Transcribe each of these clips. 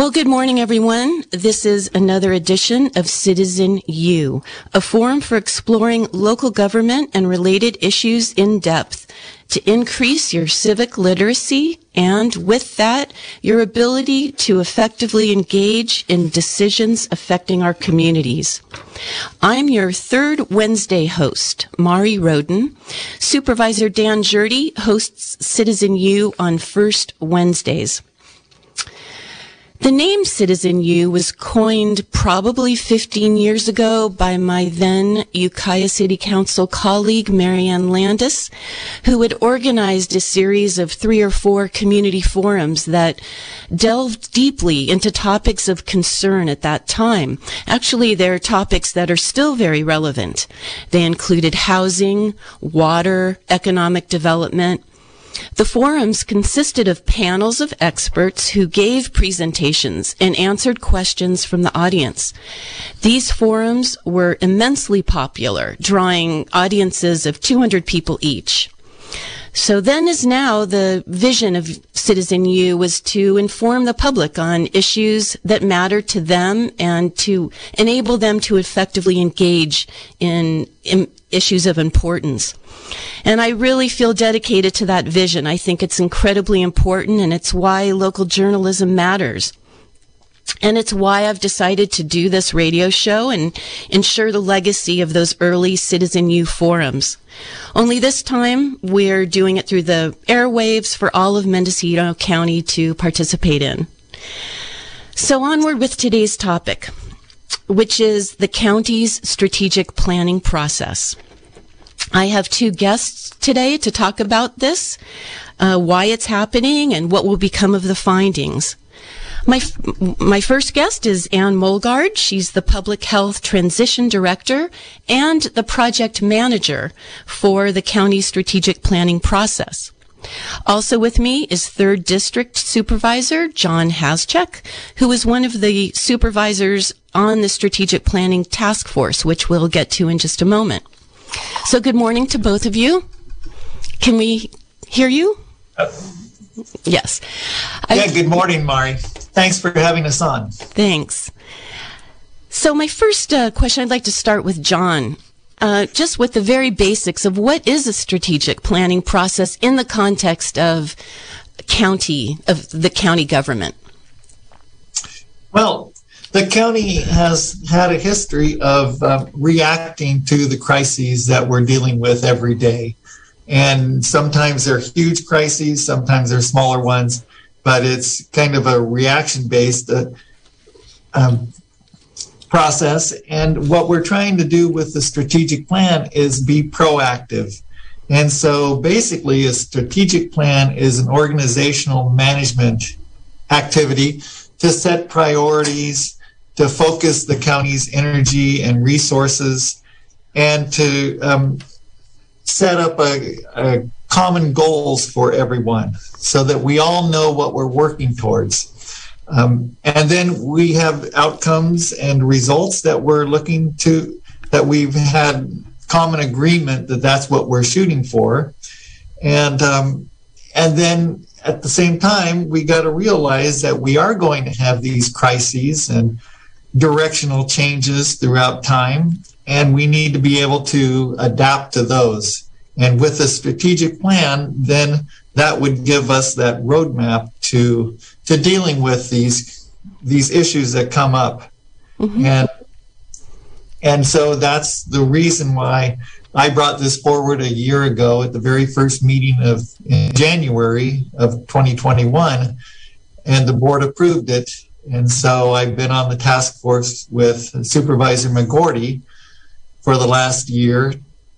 Well, good morning, everyone. This is another edition of Citizen U, a forum for exploring local government and related issues in depth to increase your civic literacy and with that, your ability to effectively engage in decisions affecting our communities. I'm your third Wednesday host, Mari Rodin. Supervisor Dan Gjerde hosts Citizen U on first Wednesdays. The name Citizen U was coined probably 15 years ago by my then Ukiah City Council colleague, Marianne Landis, who had organized a series of three or four community forums that delved deeply into topics of concern at that time. Actually, they're topics that are still very relevant. They included housing, water, economic development, the forums consisted of panels of experts who gave presentations and answered questions from the audience. These forums were immensely popular, drawing audiences of 200 people each. So then as now, the vision of Citizen U was to inform the public on issues that matter to them and to enable them to effectively engage in, in issues of importance. And I really feel dedicated to that vision. I think it's incredibly important and it's why local journalism matters. And it's why I've decided to do this radio show and ensure the legacy of those early Citizen U forums. Only this time, we're doing it through the airwaves for all of Mendocino County to participate in. So onward with today's topic, which is the county's strategic planning process. I have two guests today to talk about this, uh, why it's happening, and what will become of the findings. My, my first guest is Anne Molgaard. She's the Public Health Transition Director and the Project Manager for the county strategic planning process. Also with me is 3rd District Supervisor John Haschak, who is one of the supervisors on the Strategic Planning Task Force, which we'll get to in just a moment. So good morning to both of you. Can we hear you? Uh, yes. Yeah, I, good morning, Mari. Thanks for having us on. Thanks. So my first uh, question, I'd like to start with John. Uh, just with the very basics of what is a strategic planning process in the context of county, of the county government? Well, the county has had a history of uh, reacting to the crises that we're dealing with every day. And sometimes they're huge crises, sometimes they're smaller ones, but it's kind of a reaction based uh, um, process. And what we're trying to do with the strategic plan is be proactive. And so basically, a strategic plan is an organizational management activity to set priorities, to focus the county's energy and resources and to um, set up a, a common goals for everyone so that we all know what we're working towards. Um, and then we have outcomes and results that we're looking to, that we've had common agreement that that's what we're shooting for. And, um, and then at the same time, we got to realize that we are going to have these crises and directional changes throughout time, and we need to be able to adapt to those. And with a strategic plan, then that would give us that roadmap to to dealing with these these issues that come up. Mm-hmm. And and so that's the reason why I brought this forward a year ago at the very first meeting of in January of 2021, and the board approved it and so I've been on the task force with Supervisor McGourty for the last year,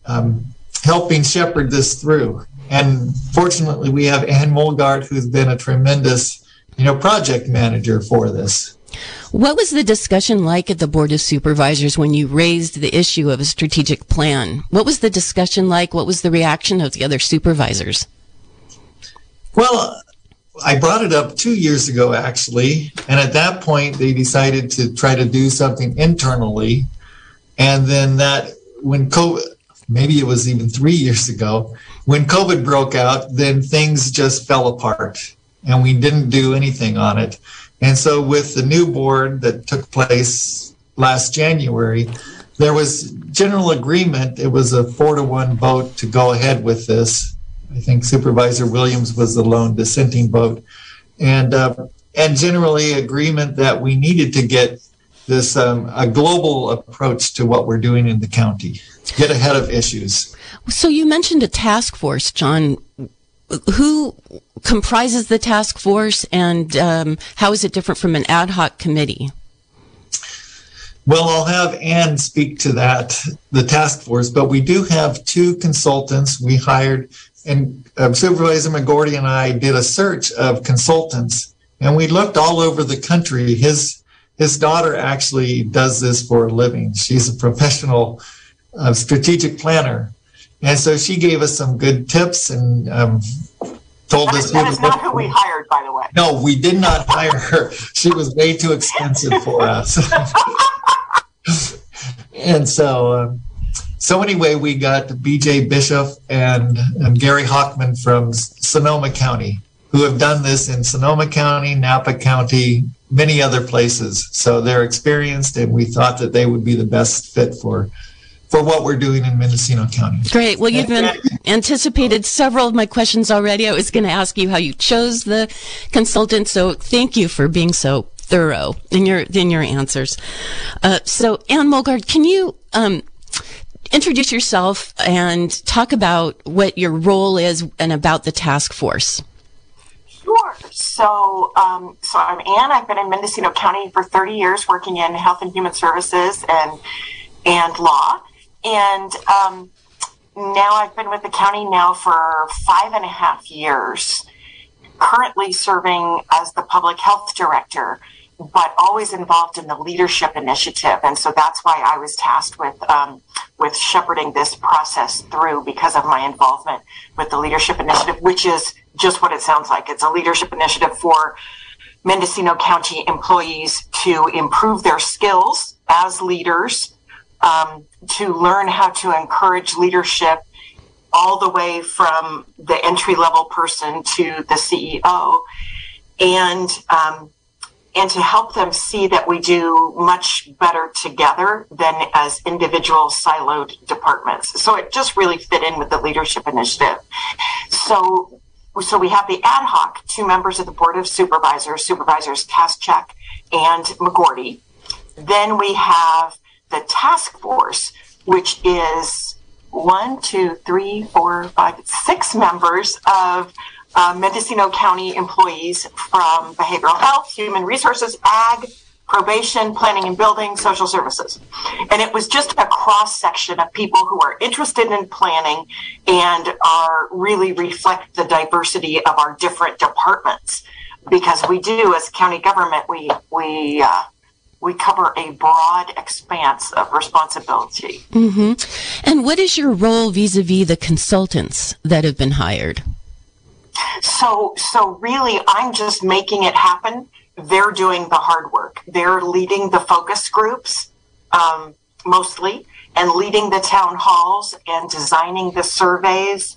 um, helping shepherd this through. And fortunately, we have Ann Molgaard, who's been a tremendous, you know, project manager for this. What was the discussion like at the Board of Supervisors when you raised the issue of a strategic plan? What was the discussion like? What was the reaction of the other supervisors? Well, I brought it up two years ago, actually. And at that point, they decided to try to do something internally. And then that, when COVID, maybe it was even three years ago, when COVID broke out, then things just fell apart. and we didn't do anything on it. And so, with the new board that took place last January, there was general agreement. It was a four to one vote to go ahead with this. I think Supervisor Williams was the lone dissenting vote, and uh, and generally agreement that we needed to get this um, a global approach to what we're doing in the county, get ahead of issues. So you mentioned a task force, John. Who comprises the task force, and um, how is it different from an ad hoc committee? Well, I'll have Ann speak to that, the task force, but we do have two consultants we hired, and uh, Supervisor McGourty and I did a search of consultants, and we looked all over the country. His his daughter actually does this for a living. She's a professional uh, strategic planner, and so she gave us some good tips and um, told that us. Is, that is not who we hired, by the way. No, we did not hire her. She was way too expensive for us. and so, um, so anyway, we got B.J. Bishop and, and Gary Hockman from Sonoma County, who have done this in Sonoma County, Napa County, many other places. So they're experienced, and we thought that they would be the best fit for for what we're doing in Mendocino County. Great. Well, you've been anticipated several of my questions already. I was going to ask you how you chose the consultant. So thank you for being so thorough in your in your answers. Uh, so, Ann Molgaard, can you um, introduce yourself and talk about what your role is and about the task force? Sure. So, um, so I'm Ann. I've been in Mendocino County for 30 years, working in health and human services and and law. And um, now I've been with the county now for five and a half years, currently serving as the public health director, but always involved in the leadership initiative. And so that's why I was tasked with um, with shepherding this process through because of my involvement with the leadership initiative, which is just what it sounds like. It's a leadership initiative for Mendocino County employees to improve their skills as leaders um, to learn how to encourage leadership all the way from the entry level person to the CEO, and um, and to help them see that we do much better together than as individual siloed departments. So it just really fit in with the leadership initiative. So so we have the ad hoc, two members of the board of supervisors, supervisors Haschak and McGourty. Then we have the task force, which is one, two, three, four, five, six members of uh, Mendocino County employees from behavioral health, human resources, ag, probation, planning and building, social services. And it was just a cross section of people who are interested in planning and are really reflect the diversity of our different departments. Because we do, as county government, we, we, uh, we cover a broad expanse of responsibility. Mm-hmm. And what is your role vis-a-vis the consultants that have been hired? So, so really, I'm just making it happen. They're doing the hard work. They're leading the focus groups, um, mostly, and leading the town halls and designing the surveys.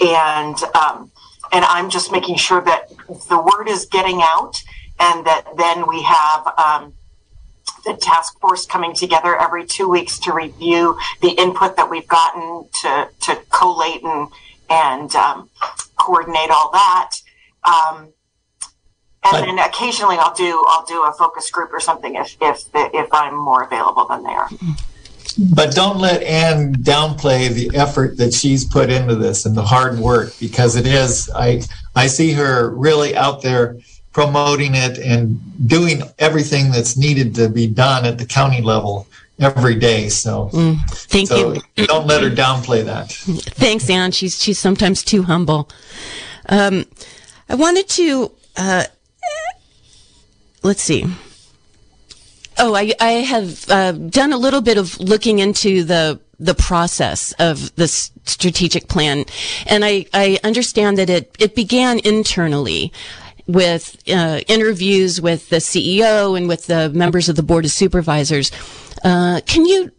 And, um, and I'm just making sure that the word is getting out and that then we have, um, the task force coming together every two weeks to review the input that we've gotten to, to collate and, and um, coordinate all that. Um, and then occasionally I'll do I'll do a focus group or something if if if I'm more available than they are. But don't let Ann downplay the effort that she's put into this and the hard work because it is. I I see her really out there promoting it and doing everything that's needed to be done at the county level every day. So, mm, thank so you. Don't let her downplay that. Thanks, Anne. She's she's sometimes too humble. Um, I wanted to uh, let's see. Oh, I I have uh, done a little bit of looking into the the process of the strategic plan, and I I understand that it it began internally with uh, interviews with the CEO and with the members of the board of supervisors. Uh, can you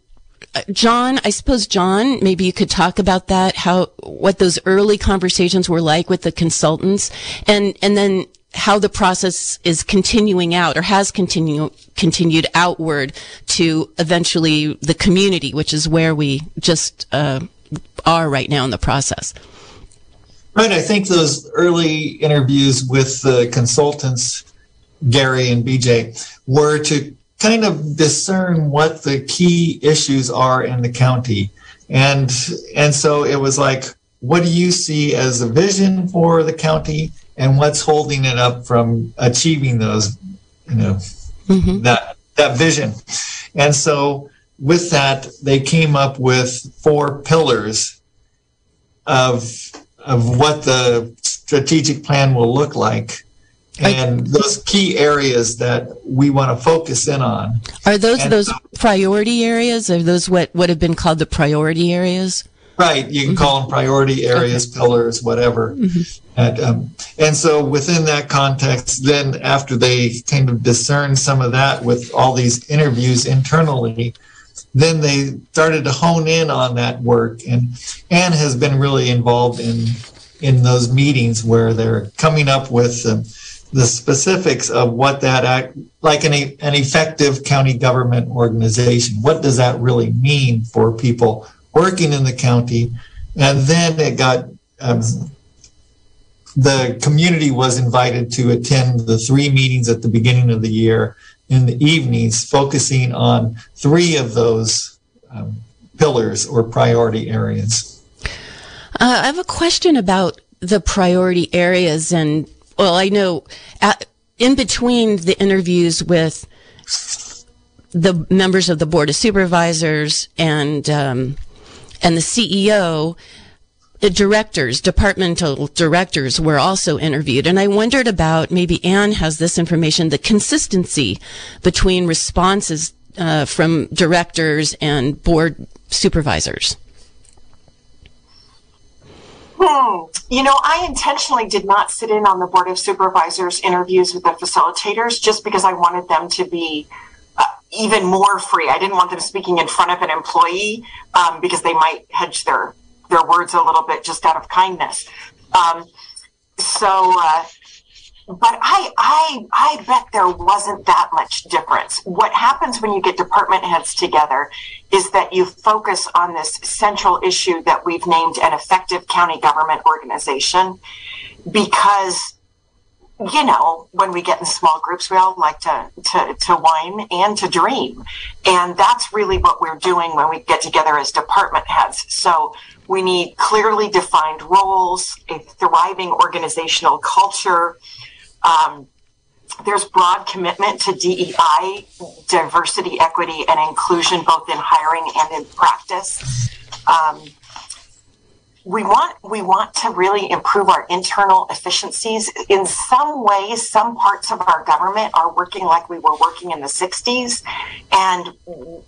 uh, John, I suppose John, maybe you could talk about that, how, what those early conversations were like with the consultants and, and then how the process is continuing out or has continued continued outward to eventually the community, which is where we just uh, are right now in the process. Right. I think those early interviews with the consultants, Gary and BJ, were to kind of discern what the key issues are in the county. And and so it was like, what do you see as a vision for the county and what's holding it up from achieving those, you know, mm-hmm. that that vision. And so with that, they came up with four pillars of of what the strategic plan will look like and those key areas that we want to focus in on. Are those and those priority areas? Are those what would have been called the priority areas? Right. You can mm-hmm. call them priority areas, okay. pillars, whatever. Mm-hmm. And, um, and so within that context, then after they kind of discern some of that with all these interviews internally, then they started to hone in on that work. And Anne has been really involved in in those meetings where they're coming up with um, the specifics of what that act, like an, an effective county government organization. What does that really mean for people working in the county? And then it got um, the community was invited to attend the three meetings at the beginning of the year in the evenings, focusing on three of those um, pillars or priority areas. Uh, I have a question about the priority areas, and well, I know at, in between the interviews with the members of the board of supervisors and um, and the CEO, directors, departmental directors were also interviewed. And I wondered about, maybe Anne has this information, the consistency between responses uh, from directors and board supervisors. Hmm. You know, I intentionally did not sit in on the Board of Supervisors interviews with the facilitators just because I wanted them to be uh, even more free. I didn't want them speaking in front of an employee um, because they might hedge their their words a little bit just out of kindness. Um, so, uh, but I, I, I bet there wasn't that much difference. What happens when you get department heads together is that you focus on this central issue that we've named an effective county government organization because you know, when we get in small groups, we all like to, to, to whine and to dream. And that's really what we're doing when we get together as department heads. So we need clearly defined roles, a thriving organizational culture. Um, there's broad commitment to DEI, diversity, equity, and inclusion, both in hiring and in practice. Um, we want we want to really improve our internal efficiencies in some ways some parts of our government are working like we were working in the 60s and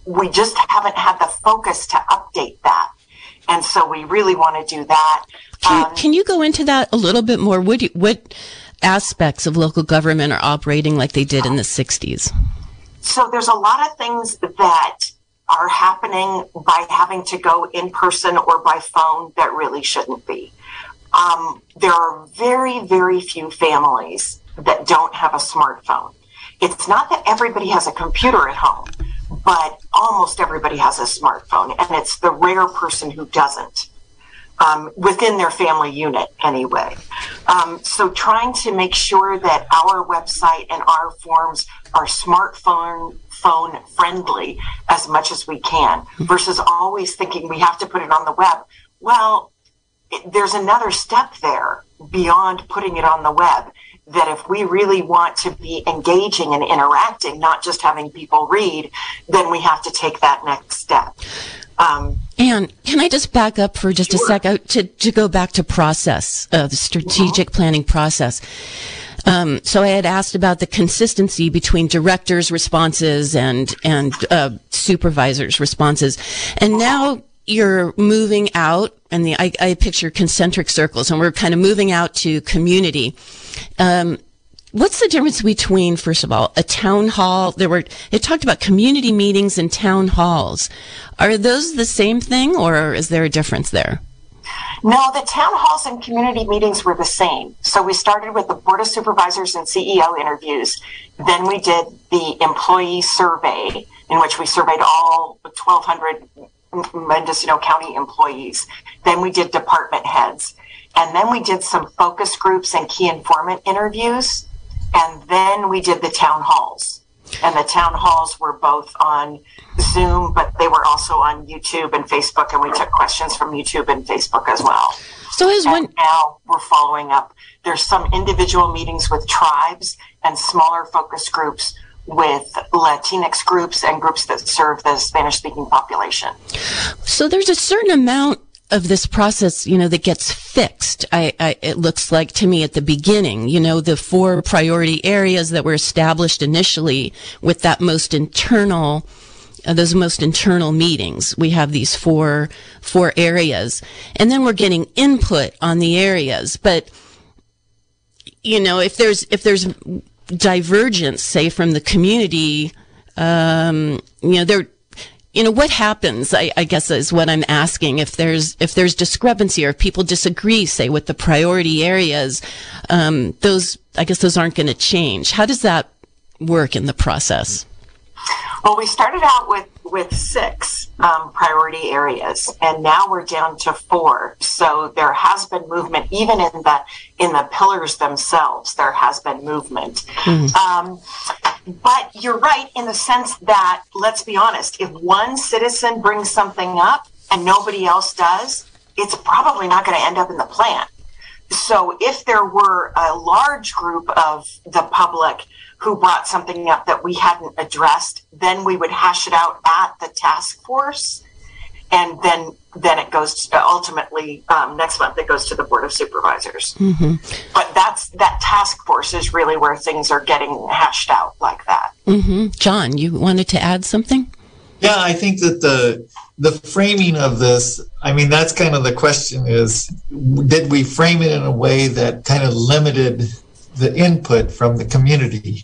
we just haven't had the focus to update that and so we really want to do that. Can, um, can you go into that a little bit more? What, you, what aspects of local government are operating like they did in the 60s? So there's a lot of things that are happening by having to go in person or by phone that really shouldn't be. Um, there are very, very few families that don't have a smartphone. It's not that everybody has a computer at home, but almost everybody has a smartphone, and it's the rare person who doesn't. Um, within their family unit, anyway. Um, so, trying to make sure that our website and our forms are smartphone phone friendly as much as we can, versus always thinking we have to put it on the web. Well, there's another step there beyond putting it on the web that if we really want to be engaging and interacting, not just having people read, then we have to take that next step. Um, and can I just back up for just sure. a second to, to go back to process, uh, the strategic mm-hmm. planning process? Um, so I had asked about the consistency between directors' responses and and uh, supervisors' responses, and now you're moving out, and the I, I, picture concentric circles, and we're kind of moving out to community. Um, what's the difference between, first of all, a town hall? There were, it talked about community meetings and town halls. Are those the same thing or is there a difference there? No, the town halls and community meetings were the same. So we started with the Board of Supervisors and CEO interviews. Then we did the employee survey, in which we surveyed all 1,200 Mendocino County employees. Then we did department heads. And then we did some focus groups and key informant interviews. And then we did the town halls. And the town halls were both on Zoom, but they were also on YouTube and Facebook. And we took questions from YouTube and Facebook as well. So as one now we're following up. There's some individual meetings with tribes and smaller focus groups with Latinx groups and groups that serve the Spanish speaking population. So there's a certain amount of this process, you know, that gets fixed. I, I, it looks like to me at the beginning, you know, the four priority areas that were established initially with that most internal, uh, those most internal meetings. We have these four, four areas and then we're getting input on the areas. But, you know, if there's, if there's divergence, say from the community, um, you know, there, you know, what happens, I, I, guess is what I'm asking. If there's, if there's discrepancy or if people disagree, say with the priority areas, um, those, I guess those aren't going to change. How does that work in the process? Well, we started out with with six um, priority areas, and now we're down to four. So there has been movement, even in the in the pillars themselves. There has been movement. Mm-hmm. Um, but you're right in the sense that, let's be honest, if one citizen brings something up and nobody else does, it's probably not going to end up in the plan. So if there were a large group of the public who brought something up that we hadn't addressed, then we would hash it out at the task force. And then, then it goes to, ultimately um, next month. It goes to the board of supervisors. Mm-hmm. But that's that task force is really where things are getting hashed out like that. Mm-hmm. John, you wanted to add something? Yeah, I think that the the framing of this, I mean, that's kind of the question: is did we frame it in a way that kind of limited the input from the community?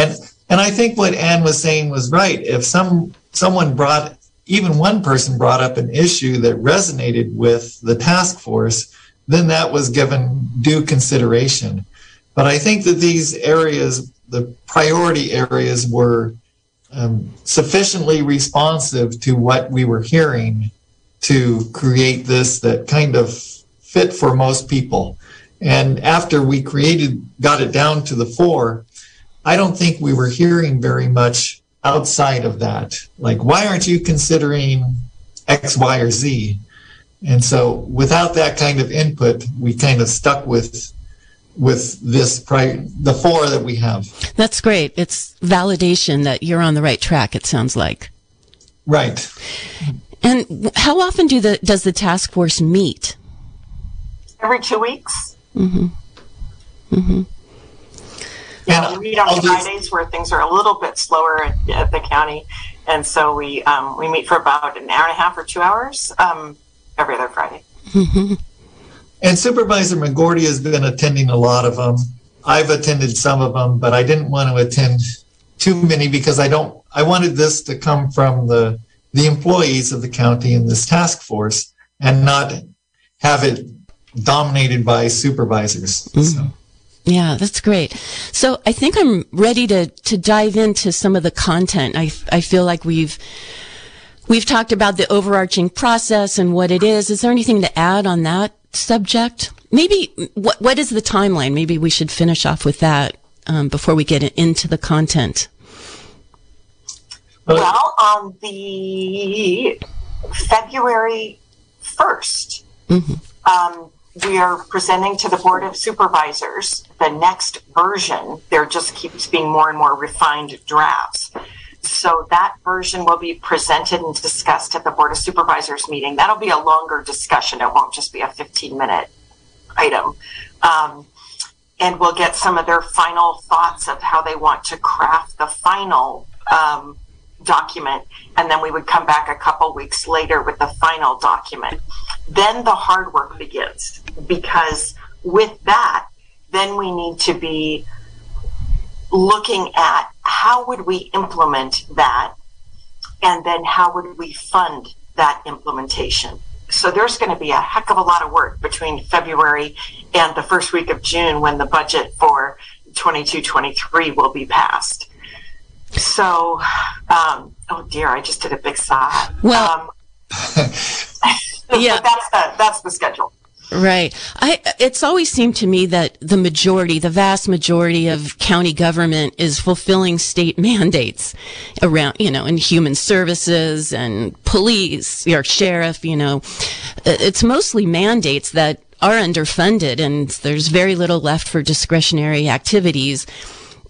And and I think what Anne was saying was right. If some someone brought even one person brought up an issue that resonated with the task force, then that was given due consideration. But I think that these areas, the priority areas, were um, sufficiently responsive to what we were hearing to create this that kind of fit for most people. And after we created, got it down to the four, I don't think we were hearing very much outside of that. Like, why aren't you considering X, Y, or Z? And so without that kind of input, we kind of stuck with with this pri- the four that we have. That's great. It's validation that you're on the right track. It sounds like. Right. And how often do the does the task force meet? Every two weeks. Mm-hmm. Mm-hmm. Yeah, we meet on Fridays where things are a little bit slower at, at the county, and so we um, we meet for about an hour and a half or two hours um, every other Friday. Mm-hmm. And Supervisor McGourty has been attending a lot of them. I've attended some of them, but I didn't want to attend too many because I don't. I wanted this to come from the the employees of the county in this task force, and not have it dominated by supervisors. Mm-hmm. So. Yeah, that's great. So I think I'm ready to, to dive into some of the content. I, I feel like we've, we've talked about the overarching process and what it is. Is there anything to add on that subject? Maybe what, what is the timeline? Maybe we should finish off with that, um, before we get into the content. Well, on the February 1st, mm-hmm. um, we are presenting to the Board of Supervisors the next version. There just keeps being more and more refined drafts. So that version will be presented and discussed at the Board of Supervisors meeting. That'll be a longer discussion. It won't just be a 15 minute item. Um, and we'll get some of their final thoughts of how they want to craft the final um, document. And then we would come back a couple weeks later with the final document. Then the hard work begins because with that, then we need to be looking at how would we implement that and then how would we fund that implementation. So there's going to be a heck of a lot of work between February and the first week of June when the budget for 22-23 will be passed. So, um, oh dear, I just did a big sigh. Well, um, yeah, that's the, that's the schedule. Right. I, it's always seemed to me that the majority, the vast majority of county government is fulfilling state mandates around, you know, in human services and police, your sheriff, you know. It's mostly mandates that are underfunded and there's very little left for discretionary activities.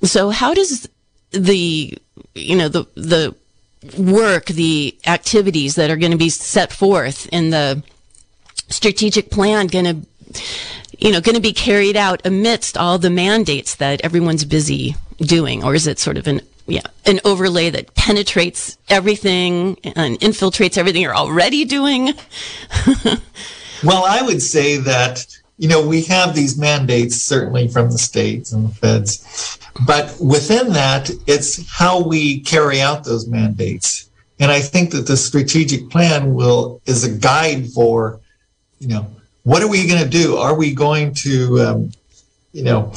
So how does the, you know, the, the work, the activities that are going to be set forth in the strategic plan going to you know going to be carried out amidst all the mandates that everyone's busy doing? Or is it sort of an yeah an overlay that penetrates everything and infiltrates everything you're already doing? Well i would say that you know we have these mandates certainly from the states and the feds but within that it's how we carry out those mandates and i think that the strategic plan will is a guide for you know, what are we going to do? Are we going to, um, you know,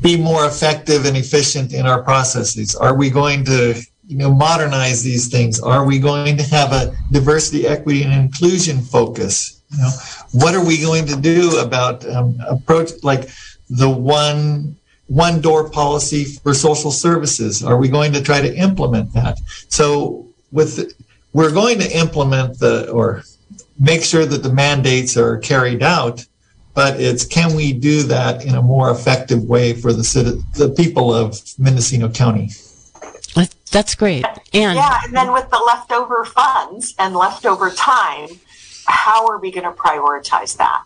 be more effective and efficient in our processes? Are we going to, you know, modernize these things? Are we going to have a diversity, equity, and inclusion focus? You know, what are we going to do about um, approach like the one one door policy for social services? Are we going to try to implement that? So with we're going to implement the or make sure that the mandates are carried out, but it's can we do that in a more effective way for the city, the people of Mendocino County? That's great. And yeah, and then with the leftover funds and leftover time, how are we going to prioritize that?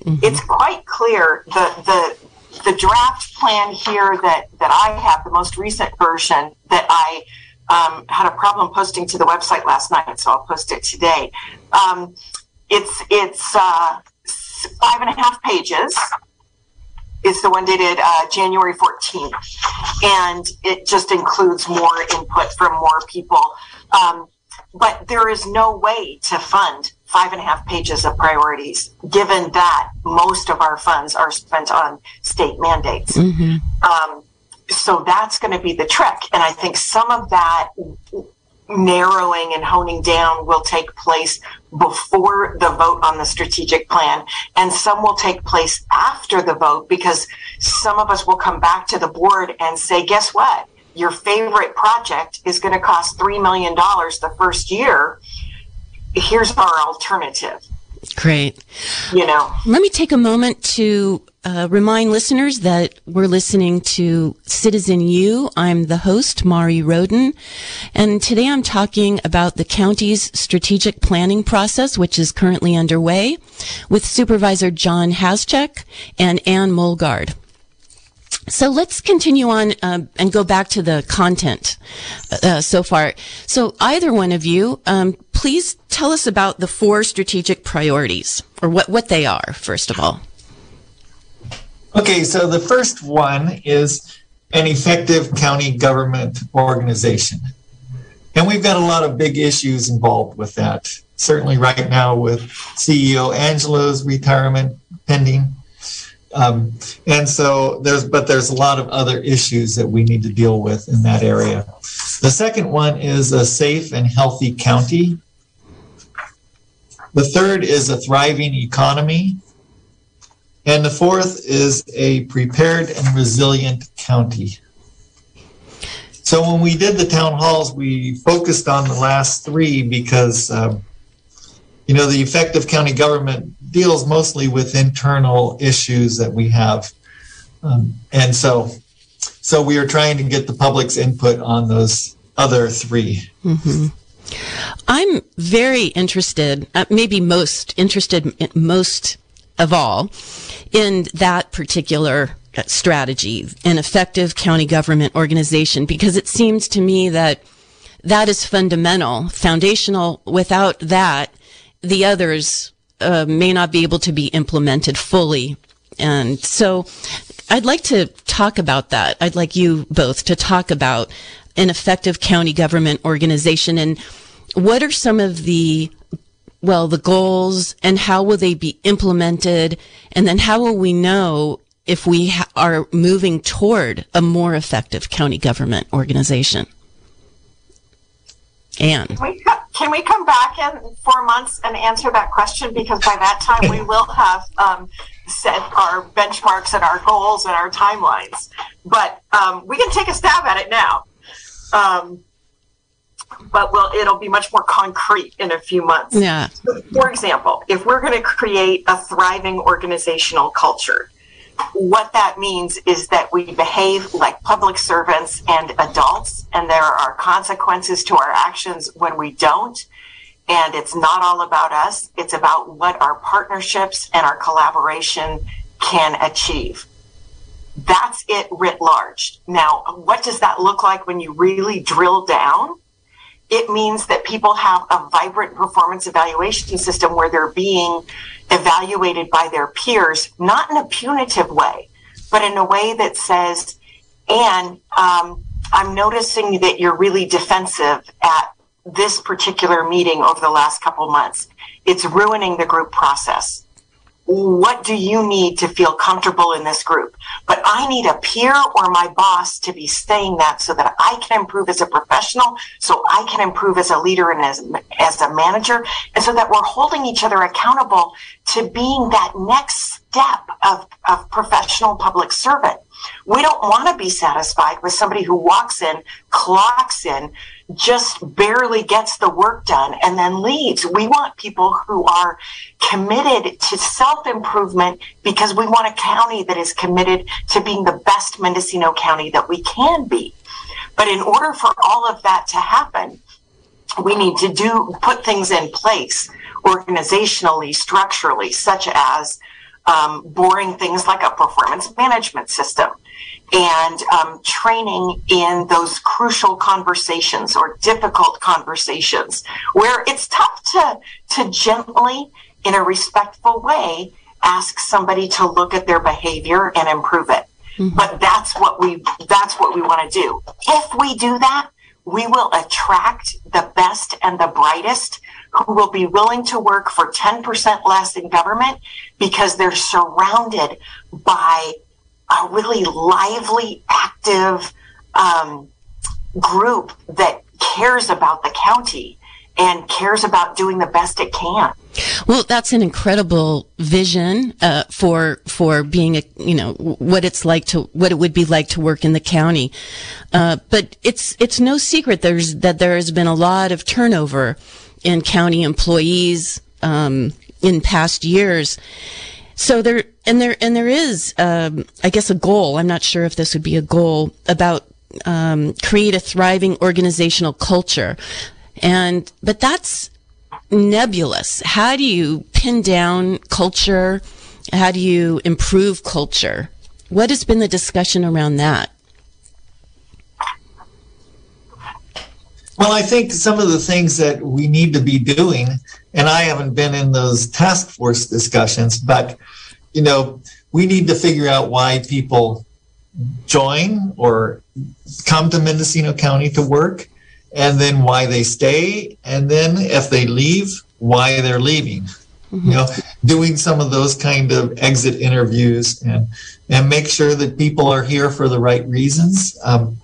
Mm-hmm. It's quite clear the the the draft plan here that that I have, the most recent version that I um, had a problem posting to the website last night, so I'll post it today. Um, it's it's uh, five and a half pages. It's the one dated uh, January 14th, and it just includes more input from more people. Um, but there is no way to fund five and a half pages of priorities, given that most of our funds are spent on state mandates. Mm-hmm. Um, so that's going to be the trick. And I think some of that narrowing and honing down will take place before the vote on the strategic plan and some will take place after the vote because some of us will come back to the board and say guess what your favorite project is going to cost $3 million the first year here's our alternative great you know let me take a moment to uh, remind listeners that we're listening to Citizen U. I'm the host, Mari Rodin, and today I'm talking about the county's strategic planning process, which is currently underway, with Supervisor John Haschak and Ann Molgaard. So let's continue on uh, and go back to the content uh, so far. So either one of you, um, please tell us about the four strategic priorities, or what, what they are, first of all. Okay, so the first one is an effective county government organization. And we've got a lot of big issues involved with that. Certainly, right now, with CEO Angelo's retirement pending. Um, and so there's, but there's a lot of other issues that we need to deal with in that area. The second one is a safe and healthy county. The third is a thriving economy. And the fourth is a prepared and resilient county. So when we did the town halls, we focused on the last three because, um, you know, the effective county government deals mostly with internal issues that we have. Um, and so, so we are trying to get the public's input on those other 3 mm-hmm. I'm very interested, uh, maybe most interested, most of all in that particular strategy, an effective county government organization, because it seems to me that that is fundamental, foundational. Without that, the others uh, may not be able to be implemented fully. And so, I'd like to talk about that. I'd like you both to talk about an effective county government organization and what are some of the well the goals and how will they be implemented and then how will we know if we ha- are moving toward a more effective county government organization Anne. Can we, come back in four months and answer that question? Because by that time we will have um, set our benchmarks and our goals and our timelines. But um, we can take a stab at it now. Um, but we'll, it'll be much more concrete in a few months. Yeah. For example, if we're going to create a thriving organizational culture, what that means is that we behave like public servants and adults, and there are consequences to our actions when we don't. And it's not all about us, it's about what our partnerships and our collaboration can achieve. That's it writ large. Now, what does that look like when you really drill down? It means that people have a vibrant performance evaluation system where they're being evaluated by their peers, not in a punitive way, but in a way that says, and um, I'm noticing that you're really defensive at this particular meeting over the last couple months. It's ruining the group process what do you need to feel comfortable in this group? But I need a peer or my boss to be saying that so that I can improve as a professional, so I can improve as a leader and as, as a manager, and so that we're holding each other accountable to being that next step of, of professional public servant. We don't want to be satisfied with somebody who walks in, clocks in, just barely gets the work done and then leaves. We want people who are committed to self improvement because we want a county that is committed to being the best Mendocino County that we can be. But in order for all of that to happen, we need to do put things in place organizationally, structurally, such as um, boring things like a performance management system and um, training in those crucial conversations or difficult conversations where it's tough to to gently in a respectful way ask somebody to look at their behavior and improve it mm-hmm. but that's what we that's what we want to do if we do that we will attract the best and the brightest who will be willing to work for 10% less in government because they're surrounded by a really lively, active um, group that cares about the county and cares about doing the best it can. Well, that's an incredible vision uh, for for being a you know what it's like to what it would be like to work in the county. Uh, but it's it's no secret there's that there has been a lot of turnover in county employees um, in past years. So there and there and there is, um, I guess, a goal. I'm not sure if this would be a goal about um, create a thriving organizational culture, and but that's nebulous. How do you pin down culture? How do you improve culture? What has been the discussion around that? Well, I think some of the things that we need to be doing, and I haven't been in those task force discussions, but you know, we need to figure out why people join or come to Mendocino County to work, and then why they stay, and then if they leave, why they're leaving. Mm-hmm. You know, doing some of those kind of exit interviews and and make sure that people are here for the right reasons. Um,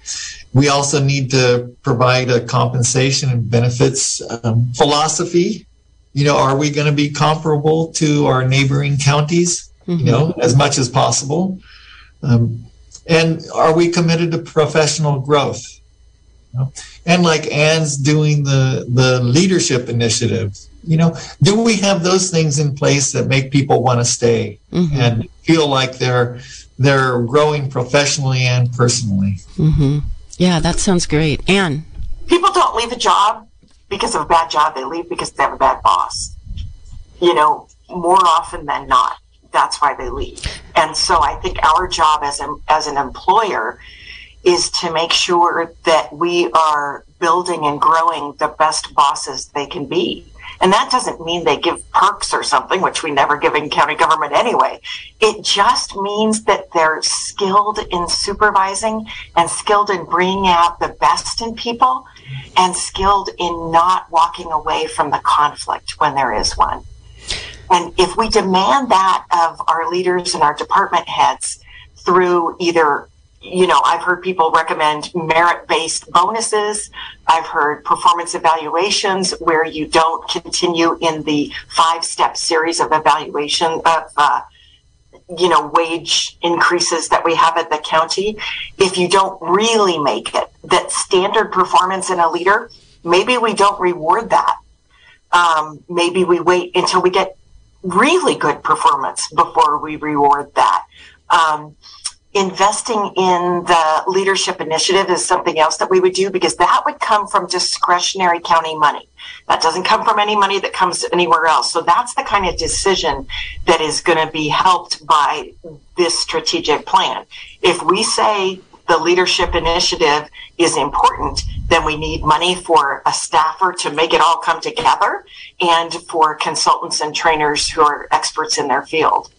we also need to provide a compensation and benefits um, philosophy. You know, are we going to be comparable to our neighboring counties? Mm-hmm. You know, as much as possible. Um, and are we committed to professional growth? You know? And like Anne's doing the the leadership initiative, you know, do we have those things in place that make people want to stay mm-hmm. and feel like they're they're growing professionally and personally? Mm-hmm. Yeah, that sounds great. Anne. People don't leave a job because of a bad job. They leave because they have a bad boss. You know, more often than not, that's why they leave. And so I think our job as, a, as an employer is to make sure that we are building and growing the best bosses they can be. And that doesn't mean they give perks or something, which we never give in county government anyway. It just means that they're skilled in supervising and skilled in bringing out the best in people and skilled in not walking away from the conflict when there is one. And if we demand that of our leaders and our department heads through either you know, I've heard people recommend merit based bonuses. I've heard performance evaluations where you don't continue in the five step series of evaluation of, uh, you know, wage increases that we have at the county. If you don't really make it, that standard performance in a leader, maybe we don't reward that. Um, maybe we wait until we get really good performance before we reward that. Um, investing in the leadership initiative is something else that we would do because that would come from discretionary county money. That doesn't come from any money that comes anywhere else. So that's the kind of decision that is going to be helped by this strategic plan. If we say the leadership initiative is important, then we need money for a staffer to make it all come together and for consultants and trainers who are experts in their field.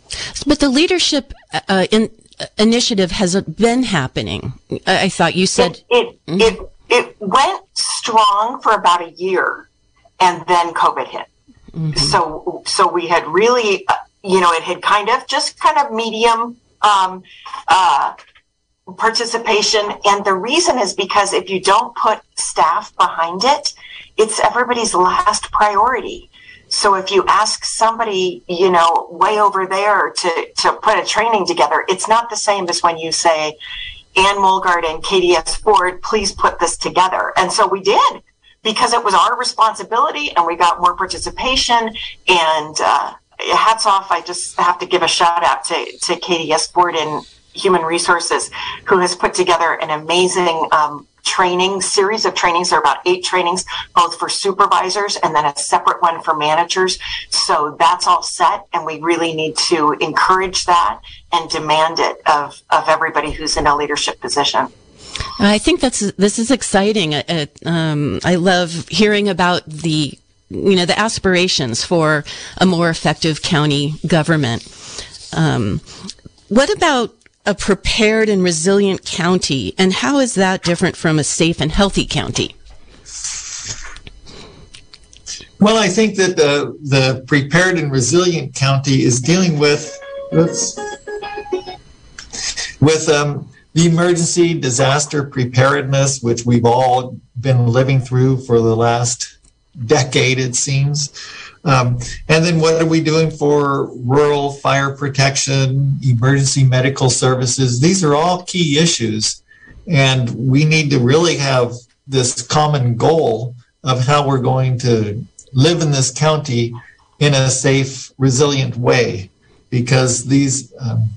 But the leadership uh, in initiative has been happening. I thought you said it it, mm-hmm. it, it went strong for about a year, and then COVID hit. Mm-hmm. So so we had really, uh, you know, it had kind of just kind of medium um, uh, participation, and the reason is because if you don't put staff behind it, it's everybody's last priority. So if you ask somebody, you know, way over there to, to put a training together, it's not the same as when you say, Ann Molgaard and KDS Ford, please put this together. And so we did because it was our responsibility and we got more participation and, uh, hats off. I just have to give a shout out to, to KDS Ford and Human Resources, who has put together an amazing um, training series of trainings. There are about eight trainings, both for supervisors and then a separate one for managers. So that's all set, and we really need to encourage that and demand it of of everybody who's in a leadership position. I think that's this is exciting. Uh, um, I love hearing about the you know the aspirations for a more effective county government. Um, what about a prepared and resilient county, and how is that different from a safe and healthy county? Well, I think that the the prepared and resilient county is dealing with with, with um, the emergency disaster preparedness, which we've all been living through for the last decade, it seems. Um, and then what are we doing for rural fire protection, emergency medical services? These are all key issues. And we need to really have this common goal of how we're going to live in this county in a safe, resilient way. Because these, um,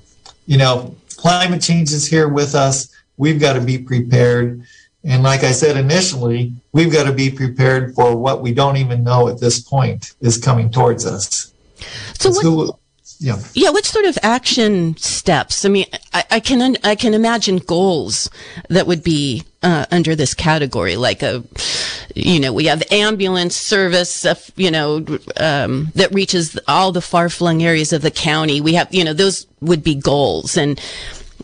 you know, climate change is here with us. We've got to be prepared. And like I said initially, we've got to be prepared for what we don't even know at this point is coming towards us. So, what, yeah, yeah. What sort of action steps? I mean, I, I can I can imagine goals that would be uh, under this category, like a, you know, we have ambulance service, uh, you know, um, that reaches all the far flung areas of the county. We have, you know, those would be goals, and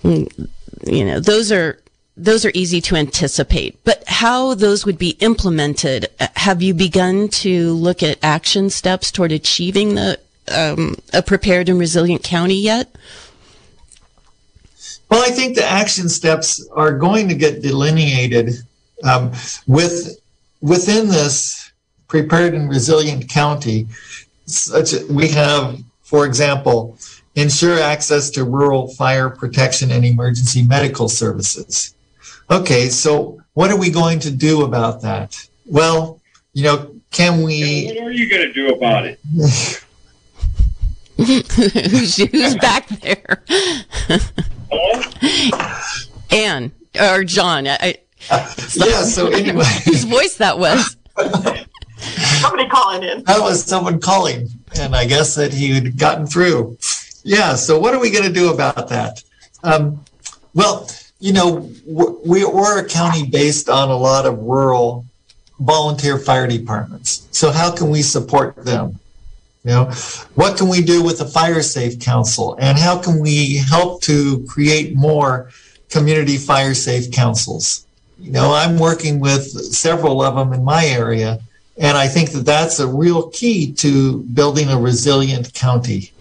mm, you know, those are those are easy to anticipate, but how those would be implemented, uh, have you begun to look at action steps toward achieving the um, a prepared and resilient county yet? Well, I think the action steps are going to get delineated um, with within this prepared and resilient county. Such we have, for example, ensure access to rural fire protection and emergency medical services. Okay, so what are we going to do about that? Well, you know, can we? What are you going to do about it? who's, who's back there? Anne or John? I, uh, yeah. So anyway, whose voice that was? Somebody calling in. That was someone calling, and I guess that he had gotten through. Yeah. So what are we going to do about that? Um, well, you know, we, we're a county based on a lot of rural volunteer fire departments. So how can we support them? You know, what can we do with the Fire Safe Council, and how can we help to create more community fire safe councils? You know, I'm working with several of them in my area, and I think that that's a real key to building a resilient county.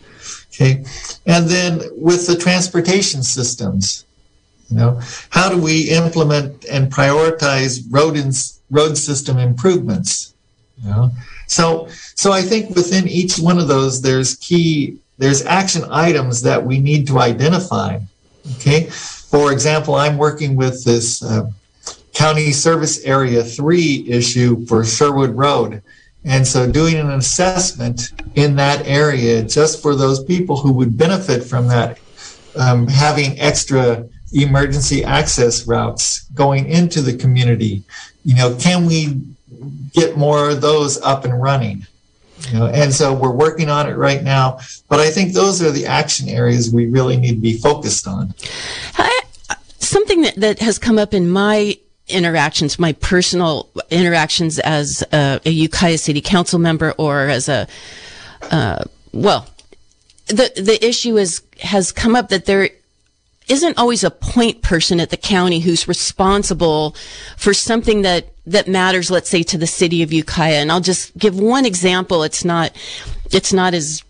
Okay, and then with the transportation systems, you know, how do we implement and prioritize road ins, road system improvements? You know, so so I think within each one of those, there's key there's action items that we need to identify. Okay, for example, I'm working with this uh, County Service Area Three issue for Sherwood Road. And so doing an assessment in that area just for those people who would benefit from that, um, having extra emergency access routes going into the community. You know, can we get more of those up and running? You know, and so we're working on it right now. But I think those are the action areas we really need to be focused on. I, something that, that has come up in my interactions, my personal interactions as a, a Ukiah City Council member or as a, uh, well, the the issue is has come up that there isn't always a point person at the county who's responsible for something that that matters let's say to the city of Ukiah. And I'll just give one example. It's not it's not as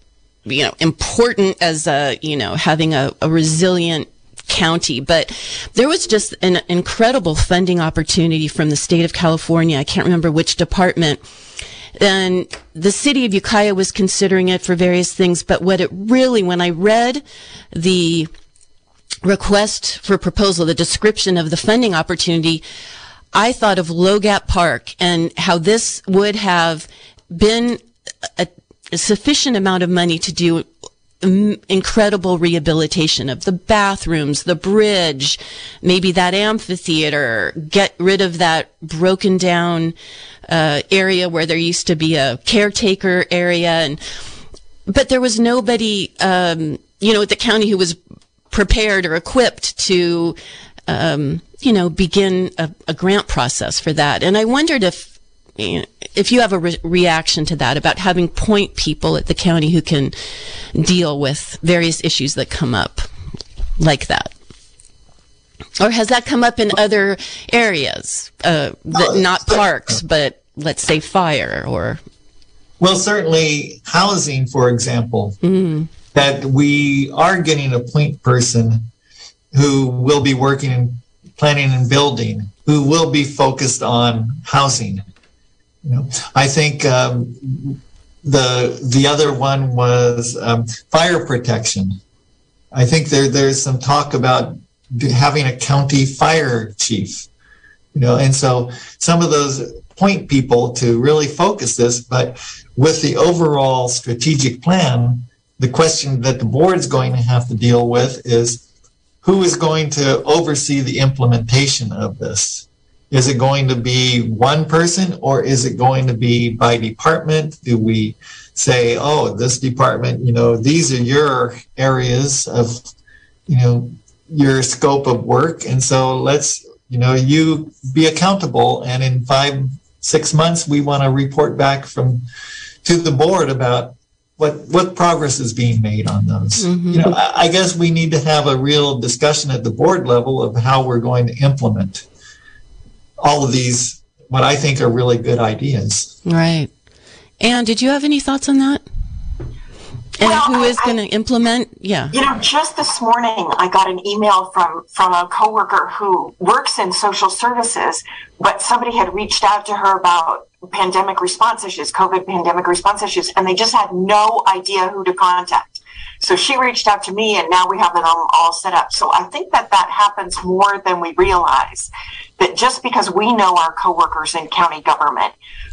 you know important as uh you know having a, a resilient county. But there was just an incredible funding opportunity from the state of California. I can't remember which department. And the city of Ukiah was considering it for various things. But what it really when I read the request for proposal, the description of the funding opportunity, I thought of Low Gap Park and how this would have been a, a sufficient amount of money to do incredible rehabilitation of the bathrooms, the bridge, maybe that amphitheater, get rid of that broken down uh, area where there used to be a caretaker area. And but there was nobody um, you know at the county who was prepared or equipped to, um, you know, begin a, a, grant process for that. And I wondered if, you if you have a re- reaction to that about having point people at the county who can deal with various issues that come up like that. Or has that come up in other areas, uh, that, not parks, but let's say fire or? Well, certainly housing, for example. Mm that we are getting a point person who will be working in planning and building, who will be focused on housing. You know, I think um, the the other one was um, fire protection. I think there there's some talk about having a county fire chief. You know, and so some of those point people to really focus this, but with the overall strategic plan, the question that the board is going to have to deal with is who is going to oversee the implementation of this? Is it going to be one person or is it going to be by department? Do we say, oh, this department, you know, these are your areas of, you know, your scope of work. And so let's, you know, you be accountable. And in five, six months, we want to report back from to the board about what what progress is being made on those. Mm-hmm. You know, I, I, guess we need to have a real discussion at the board level of how we're going to implement all of these what I think are really good ideas. Right. And did you have any thoughts on that? And well, who is going to implement? Yeah. You know, just this morning I got an email from from a coworker who works in social services, but somebody had reached out to her about pandemic response issues, COVID pandemic response issues, and they just had no idea who to contact. So she reached out to me, and now we have it all, all set up. So I think that that happens more than we realize. That just because we know our coworkers in county government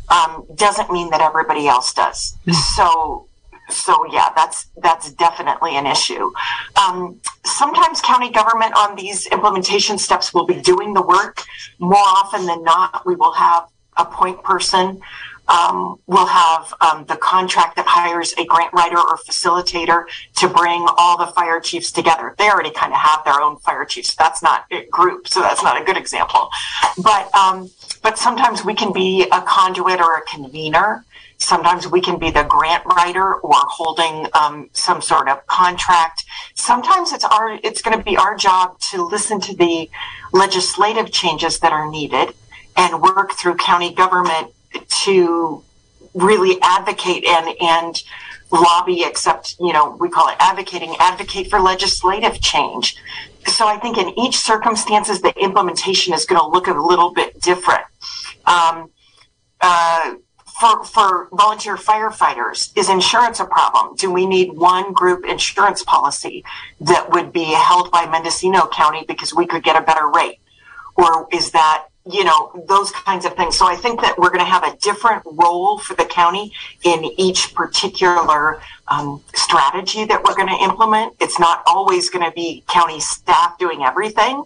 um, doesn't mean that everybody else does. Mm. So so yeah, that's that's definitely an issue. Um, sometimes county government on these implementation steps will be doing the work. More often than not, we will have a point person um, we'll have um, the contract that hires a grant writer or facilitator to bring all the fire chiefs together. They already kind of have their own fire chiefs. That's not a group, so that's not a good example. But um, but sometimes we can be a conduit or a convener. Sometimes we can be the grant writer or holding um, some sort of contract. Sometimes it's our it's going to be our job to listen to the legislative changes that are needed and work through county government to really advocate and and lobby except you know we call it advocating advocate for legislative change so i think in each circumstances the implementation is going to look a little bit different um, uh, for, for volunteer firefighters is insurance a problem do we need one group insurance policy that would be held by mendocino county because we could get a better rate or is that you know, those kinds of things. So I think that we're going to have a different role for the county in each particular um, strategy that we're going to implement. It's not always going to be county staff doing everything,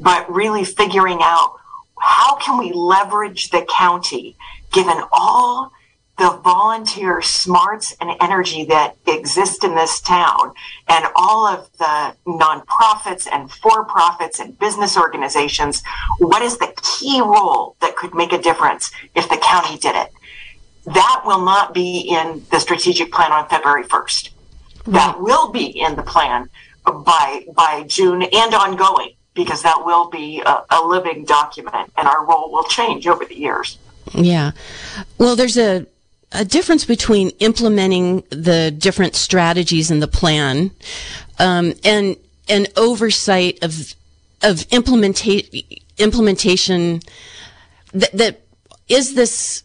but really figuring out how can we leverage the county given all the volunteer smarts and energy that exist in this town and all of the nonprofits and for profits and business organizations, what is the key role that could make a difference if the county did it? That will not be in the strategic plan on February 1st. That will be in the plan by, by June and ongoing because that will be a, a living document and our role will change over the years. Yeah. Well, there's a a difference between implementing the different strategies in the plan um, and an oversight of of implementa- implementation that, that is this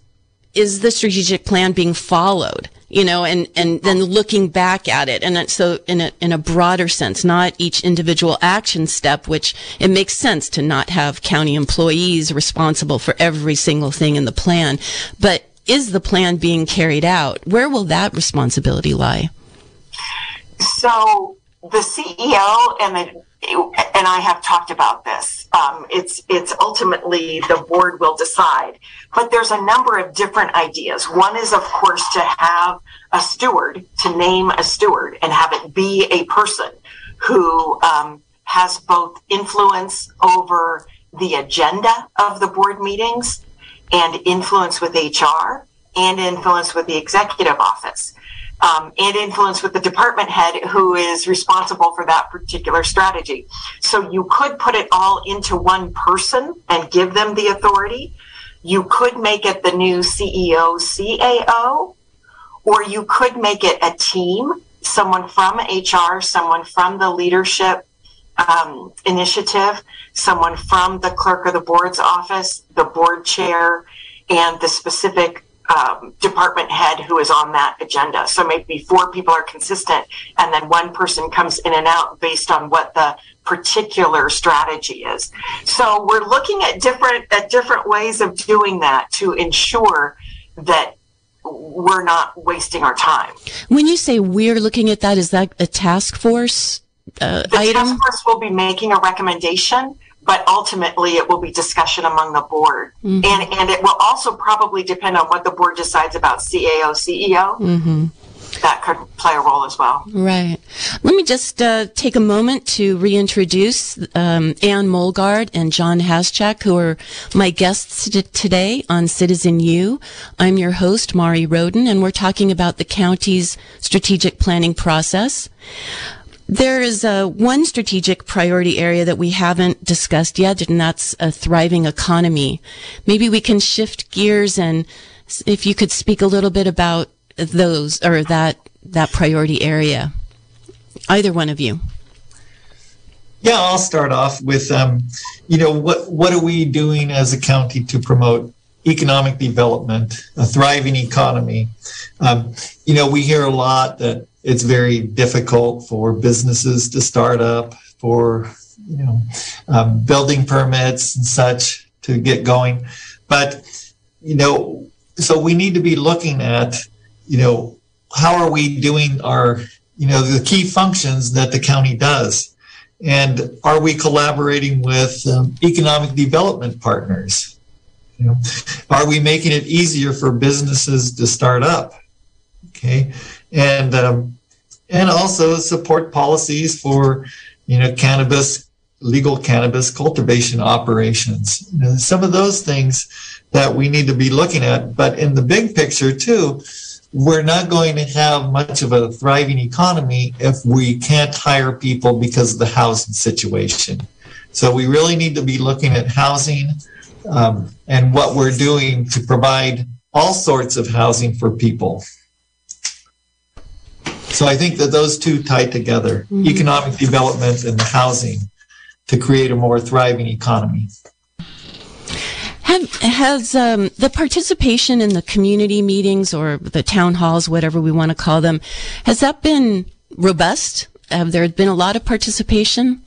is the strategic plan being followed you know and and then oh. looking back at it and so in a in a broader sense not each individual action step which it makes sense to not have county employees responsible for every single thing in the plan but is the plan being carried out? Where will that responsibility lie? So the CEO and the and I have talked about this. Um, it's it's ultimately the board will decide, but there's a number of different ideas. One is, of course, to have a steward, to name a steward, and have it be a person who um, has both influence over the agenda of the board meetings and influence with HR and influence with the executive office. Um, and influence with the department head who is responsible for that particular strategy. So you could put it all into one person and give them the authority. You could make it the new CEO, CAO, or you could make it a team, someone from HR, someone from the leadership um, initiative, someone from the clerk of the board's office, the board chair, and the specific um, department head who is on that agenda. So maybe four people are consistent, and then one person comes in and out based on what the particular strategy is. So we're looking at different at different ways of doing that to ensure that we're not wasting our time. When you say we're looking at that, is that a task force uh, the item? task force will be making a recommendation but ultimately it will be discussion among the board. Mm-hmm. And, and it will also probably depend on what the board decides about CAO, CEO. Mm-hmm. That could play a role as well. Right. Let me just uh, take a moment to reintroduce um, Ann Molgaard and John Haschak, who are my guests t- today on Citizen U. I'm your host, Mari Rodin, and we're talking about the county's strategic planning process. There is a one strategic priority area that we haven't discussed yet, and that's a thriving economy. Maybe we can shift gears and if you could speak a little bit about those or that that priority area. Either one of you. Yeah, I'll start off with, um, you know, what what are we doing as a county to promote economic development, a thriving economy? Um, you know, we hear a lot that it's very difficult for businesses to start up, for you know, um, building permits and such to get going. But you know, so we need to be looking at, you know, how are we doing our, you know, the key functions that the county does, and are we collaborating with um, economic development partners? You know, are we making it easier for businesses to start up? Okay, and um, and also support policies for you know cannabis legal cannabis cultivation operations. You know, some of those things that we need to be looking at, but in the big picture too, we're not going to have much of a thriving economy if we can't hire people because of the housing situation. So we really need to be looking at housing um, and what we're doing to provide all sorts of housing for people. So I think that those two tie together mm-hmm. economic development and the housing to create a more thriving economy. Have, has um, the participation in the community meetings or the town halls, whatever we want to call them, has that been robust? Have there been a lot of participation?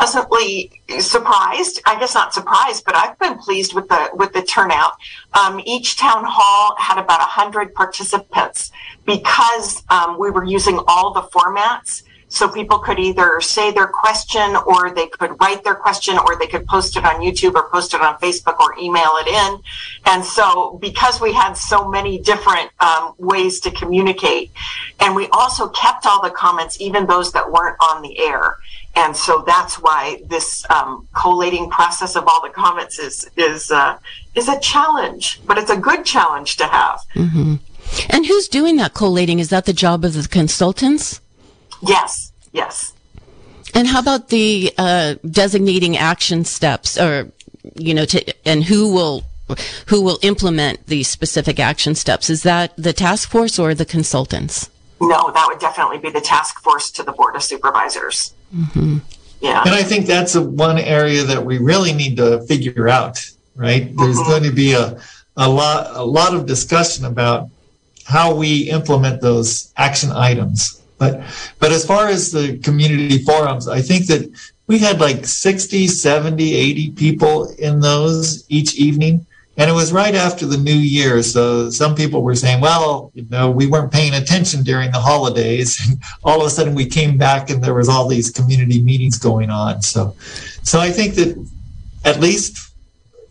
Pleasantly surprised. I guess not surprised, but I've been pleased with the with the turnout. Um, each town hall had about hundred participants because um, we were using all the formats. So people could either say their question or they could write their question or they could post it on YouTube or post it on Facebook or email it in. And so because we had so many different um, ways to communicate and we also kept all the comments, even those that weren't on the air. And so that's why this um, collating process of all the comments is is uh, is a challenge, but it's a good challenge to have. Mm-hmm. And who's doing that collating? Is that the job of the consultants? Yes, yes. And how about the uh, designating action steps, or you know, to, and who will who will implement these specific action steps? Is that the task force or the consultants? No, that would definitely be the task force to the board of supervisors. Mm-hmm. Yeah. And I think that's a, one area that we really need to figure out, right? There's mm-hmm. going to be a, a lot, a lot of discussion about how we implement those action items. But, but as far as the community forums, I think that we had like 60, 70, 80 people in those each evening. And it was right after the new year. So some people were saying, well, you know, we weren't paying attention during the holidays. And all of a sudden we came back and there was all these community meetings going on. So, so I think that at least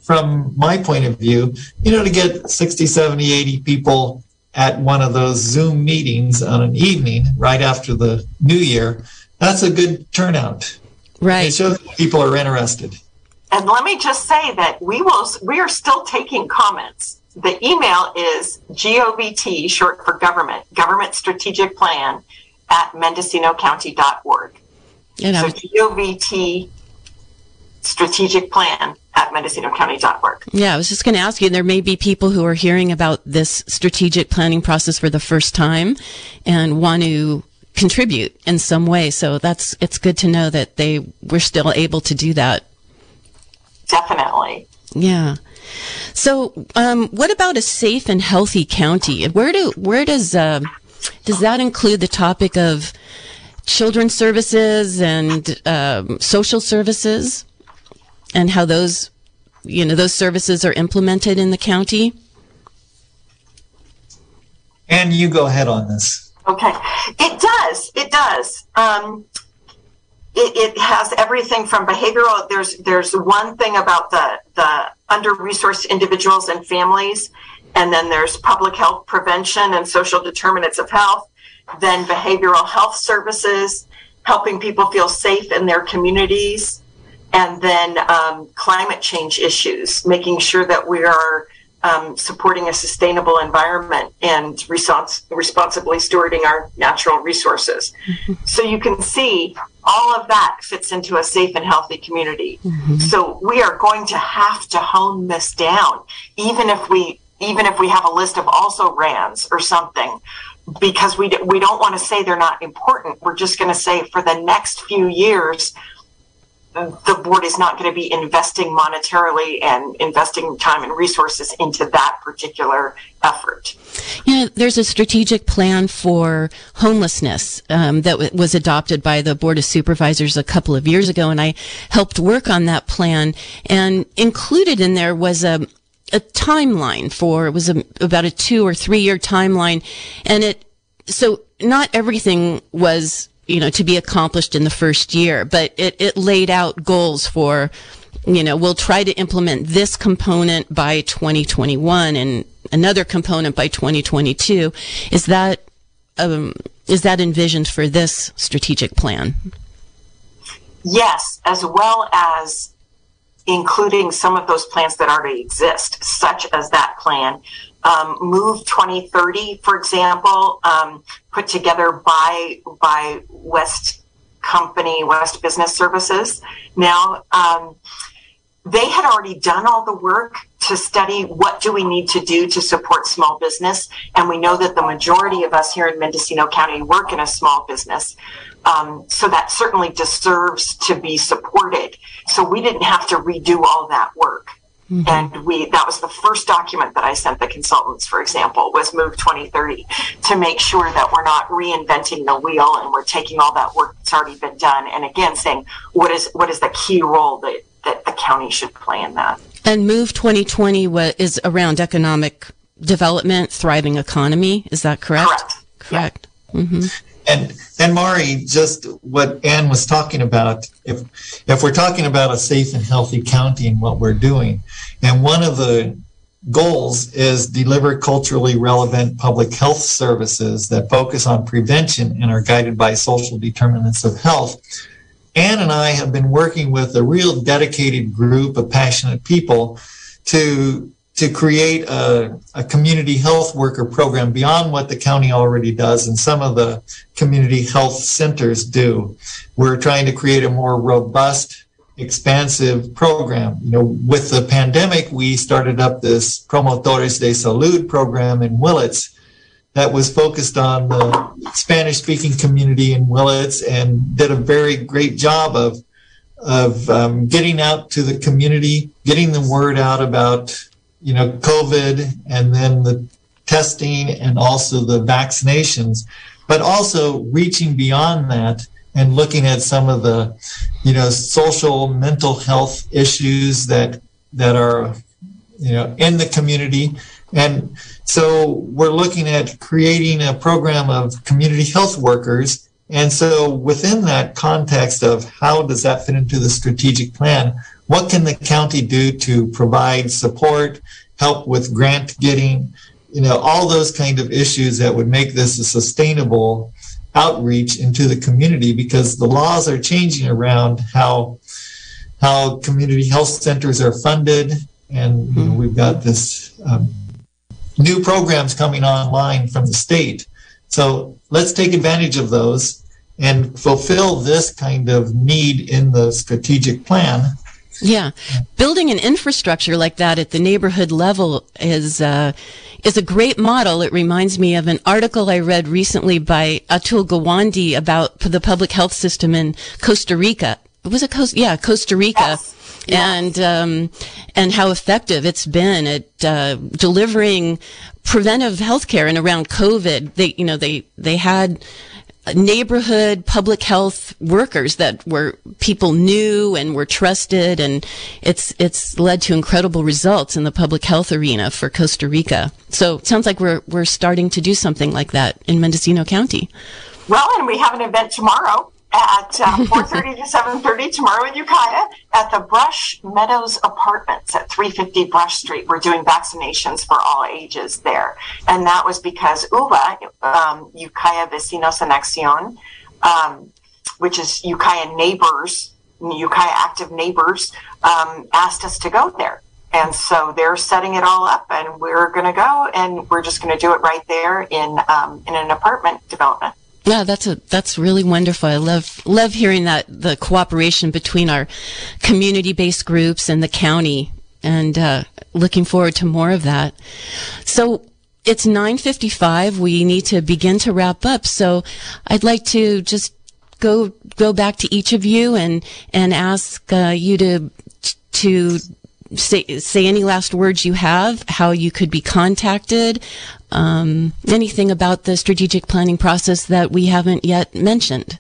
from my point of view, you know, to get 60, 70, 80 people at one of those Zoom meetings on an evening right after the new year, that's a good turnout. Right. It shows people are interested. And let me just say that we will we are still taking comments. The email is govt short for government government strategic plan at mendocinocounty.org. Know. So govt strategic plan at mendocinocounty.org. Yeah, I was just going to ask you, there may be people who are hearing about this strategic planning process for the first time and want to contribute in some way. So that's, it's good to know that they were still able to do that definitely. Yeah. So, um, what about a safe and healthy county? Where do where does uh, does that include the topic of children's services and um, social services, and how those you know those services are implemented in the county? And you go ahead on this. Okay, it does. It does. Um, it, it has everything from behavioral. There's there's one thing about the the under resourced individuals and families, and then there's public health prevention and social determinants of health. Then behavioral health services, helping people feel safe in their communities, and then um, climate change issues, making sure that we are um, supporting a sustainable environment and respons- responsibly stewarding our natural resources. Mm-hmm. So you can see all of that fits into a safe and healthy community. Mm-hmm. So we are going to have to hone this down, even if we even if we have a list of also rans or something because we we don't want to say they're not important. We're just going to say for the next few years the board is not going to be investing monetarily and investing time and resources into that particular effort. Yeah, there's a strategic plan for homelessness um, that w- was adopted by the Board of Supervisors a couple of years ago, and I helped work on that plan. And included in there was a a timeline for it was a, about a two or three year timeline, and it so not everything was you know, to be accomplished in the first year, but it, it laid out goals for you know, we'll try to implement this component by 2021 and another component by 2022. Is that um, is that envisioned for this strategic plan? Yes, as well as including some of those plans that already exist, such as that plan. Um, Move 2030, for example, um, put together by by West Company, West Business Services. Now, um, they had already done all the work to study what do we need to do to support small business and we know that the majority of us here in mendocino county work in a small business. Um, so that certainly deserves to be supported. So we didn't have to redo all that work mm-hmm. and we that was the first document that i sent the consultants for example was move 2030 to make sure that we're not reinventing the wheel and we're taking all that work that's already been done and again saying what is what is the key role that that the county should play in that. And Move 2020 is around economic development, thriving economy. Is that correct? Correct. Correct. Yeah. Mm-hmm. And and Mari, just what Anne was talking about, if if we're talking about a safe and healthy county and what we're doing, and one of the goals is deliver culturally relevant public health services that focus on prevention and are guided by social determinants of health. Anne and I have been working with a real dedicated group of passionate people to to create a, a, community health worker program beyond what the county already does and some of the community health centers do. We're trying to create a more robust, expansive program. You know, with the pandemic, we started up this Promotores de Salud program in Willits that was focused on the Spanish speaking community in Willits and did a very great job of of um, getting out to the community, getting the word out about you know COVID and then the testing and also the vaccinations, but also reaching beyond that and looking at some of the you know social mental health issues that that are you know in the community and so we're looking at creating a program of community health workers. And so within that context of how does that fit into the strategic plan, what can the county do to provide support, help with grant getting, you know, all those kind of issues that would make this a sustainable outreach into the community because the laws are changing around how how community health centers are funded and you know, we've got this um, new programs coming online from the state. So let's take advantage of those and fulfill this kind of need in the strategic plan. Yeah, building an infrastructure like that at the neighborhood level is uh, is a great model. It reminds me of an article I read recently by Atul Gawande about the public health system in Costa Rica. Was it Costa? Yeah, Costa Rica. Yes and um, and how effective it's been at uh, delivering preventive health care and around COVID. They you know they they had neighborhood public health workers that were people knew and were trusted and it's it's led to incredible results in the public health arena for Costa Rica. So it sounds like we're we're starting to do something like that in Mendocino County. Well, and we have an event tomorrow at uh, 4.30 to 7.30 tomorrow in Ukiah at the Brush Meadows Apartments at 350 Brush Street. We're doing vaccinations for all ages there. And that was because UVA, um, Ukiah Vecinos en Acción, um, which is Ukiah Neighbors, Ukiah Active Neighbors, um, asked us to go there. And so they're setting it all up, and we're going to go, and we're just going to do it right there in um, in an apartment development. Yeah, that's a that's really wonderful. I love love hearing that the cooperation between our community based groups and the county, and uh, looking forward to more of that. So it's nine fifty five. We need to begin to wrap up. So I'd like to just go go back to each of you and and ask uh, you to to say say any last words you have, how you could be contacted, um, anything about the strategic planning process that we haven't yet mentioned.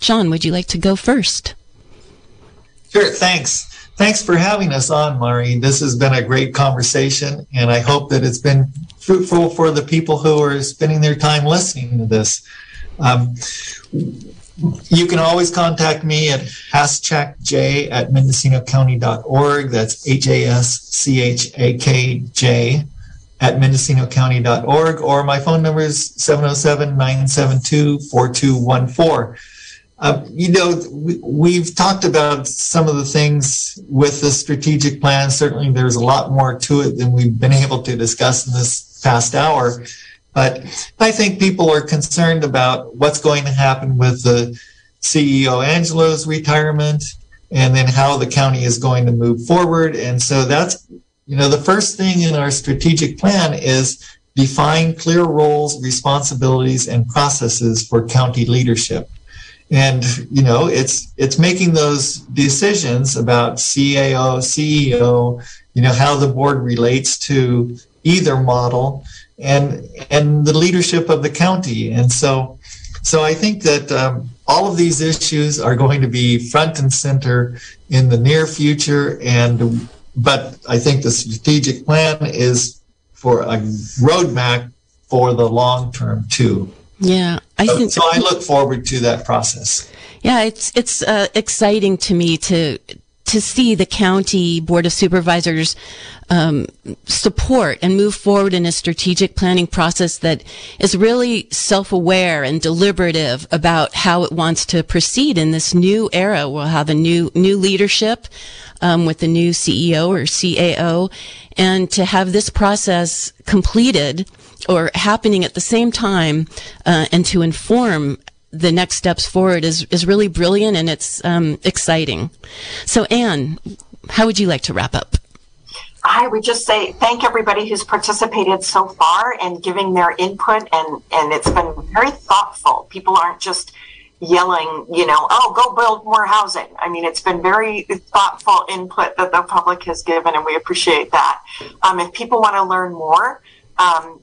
John, would you like to go first? Sure, thanks. Thanks for having us on, Maureen. This has been a great conversation, and I hope that it's been fruitful for the people who are spending their time listening to this. Um, you can always contact me at haschakj at mendocinocounty.org. That's H A S C H A K J at mendocinocounty.org, or my phone number is 707 972 4214. Uh, you know, we, have talked about some of the things with the strategic plan. Certainly, there's a lot more to it than we've been able to discuss in this past hour. But I think people are concerned about what's going to happen with the CEO Angelo's retirement and then how the county is going to move forward. And so that's, you know, the first thing in our strategic plan is define clear roles, responsibilities, and processes for county leadership and you know it's it's making those decisions about CAO, CEO, you know how the board relates to either model and and the leadership of the county. And so so I think that um, all of these issues are going to be front and center in the near future. And but I think the strategic plan is for a roadmap for the long term too. Yeah, I think so. I look forward to that process. Yeah, it's it's uh, exciting to me to to see the county board of supervisors um, support and move forward in a strategic planning process that is really self-aware and deliberative about how it wants to proceed in this new era. We'll have a new new leadership um, with the new CEO or CAO, and to have this process completed or happening at the same time uh, and to inform the next steps forward is, is really brilliant and it's um, exciting. So, Anne, how would you like to wrap up? I would just say thank everybody who's participated so far and giving their input, and, and it's been very thoughtful. People aren't just yelling, you know, oh, go build more housing. I mean, it's been very thoughtful input that the public has given, and we appreciate that. Um, if people want to learn more, um,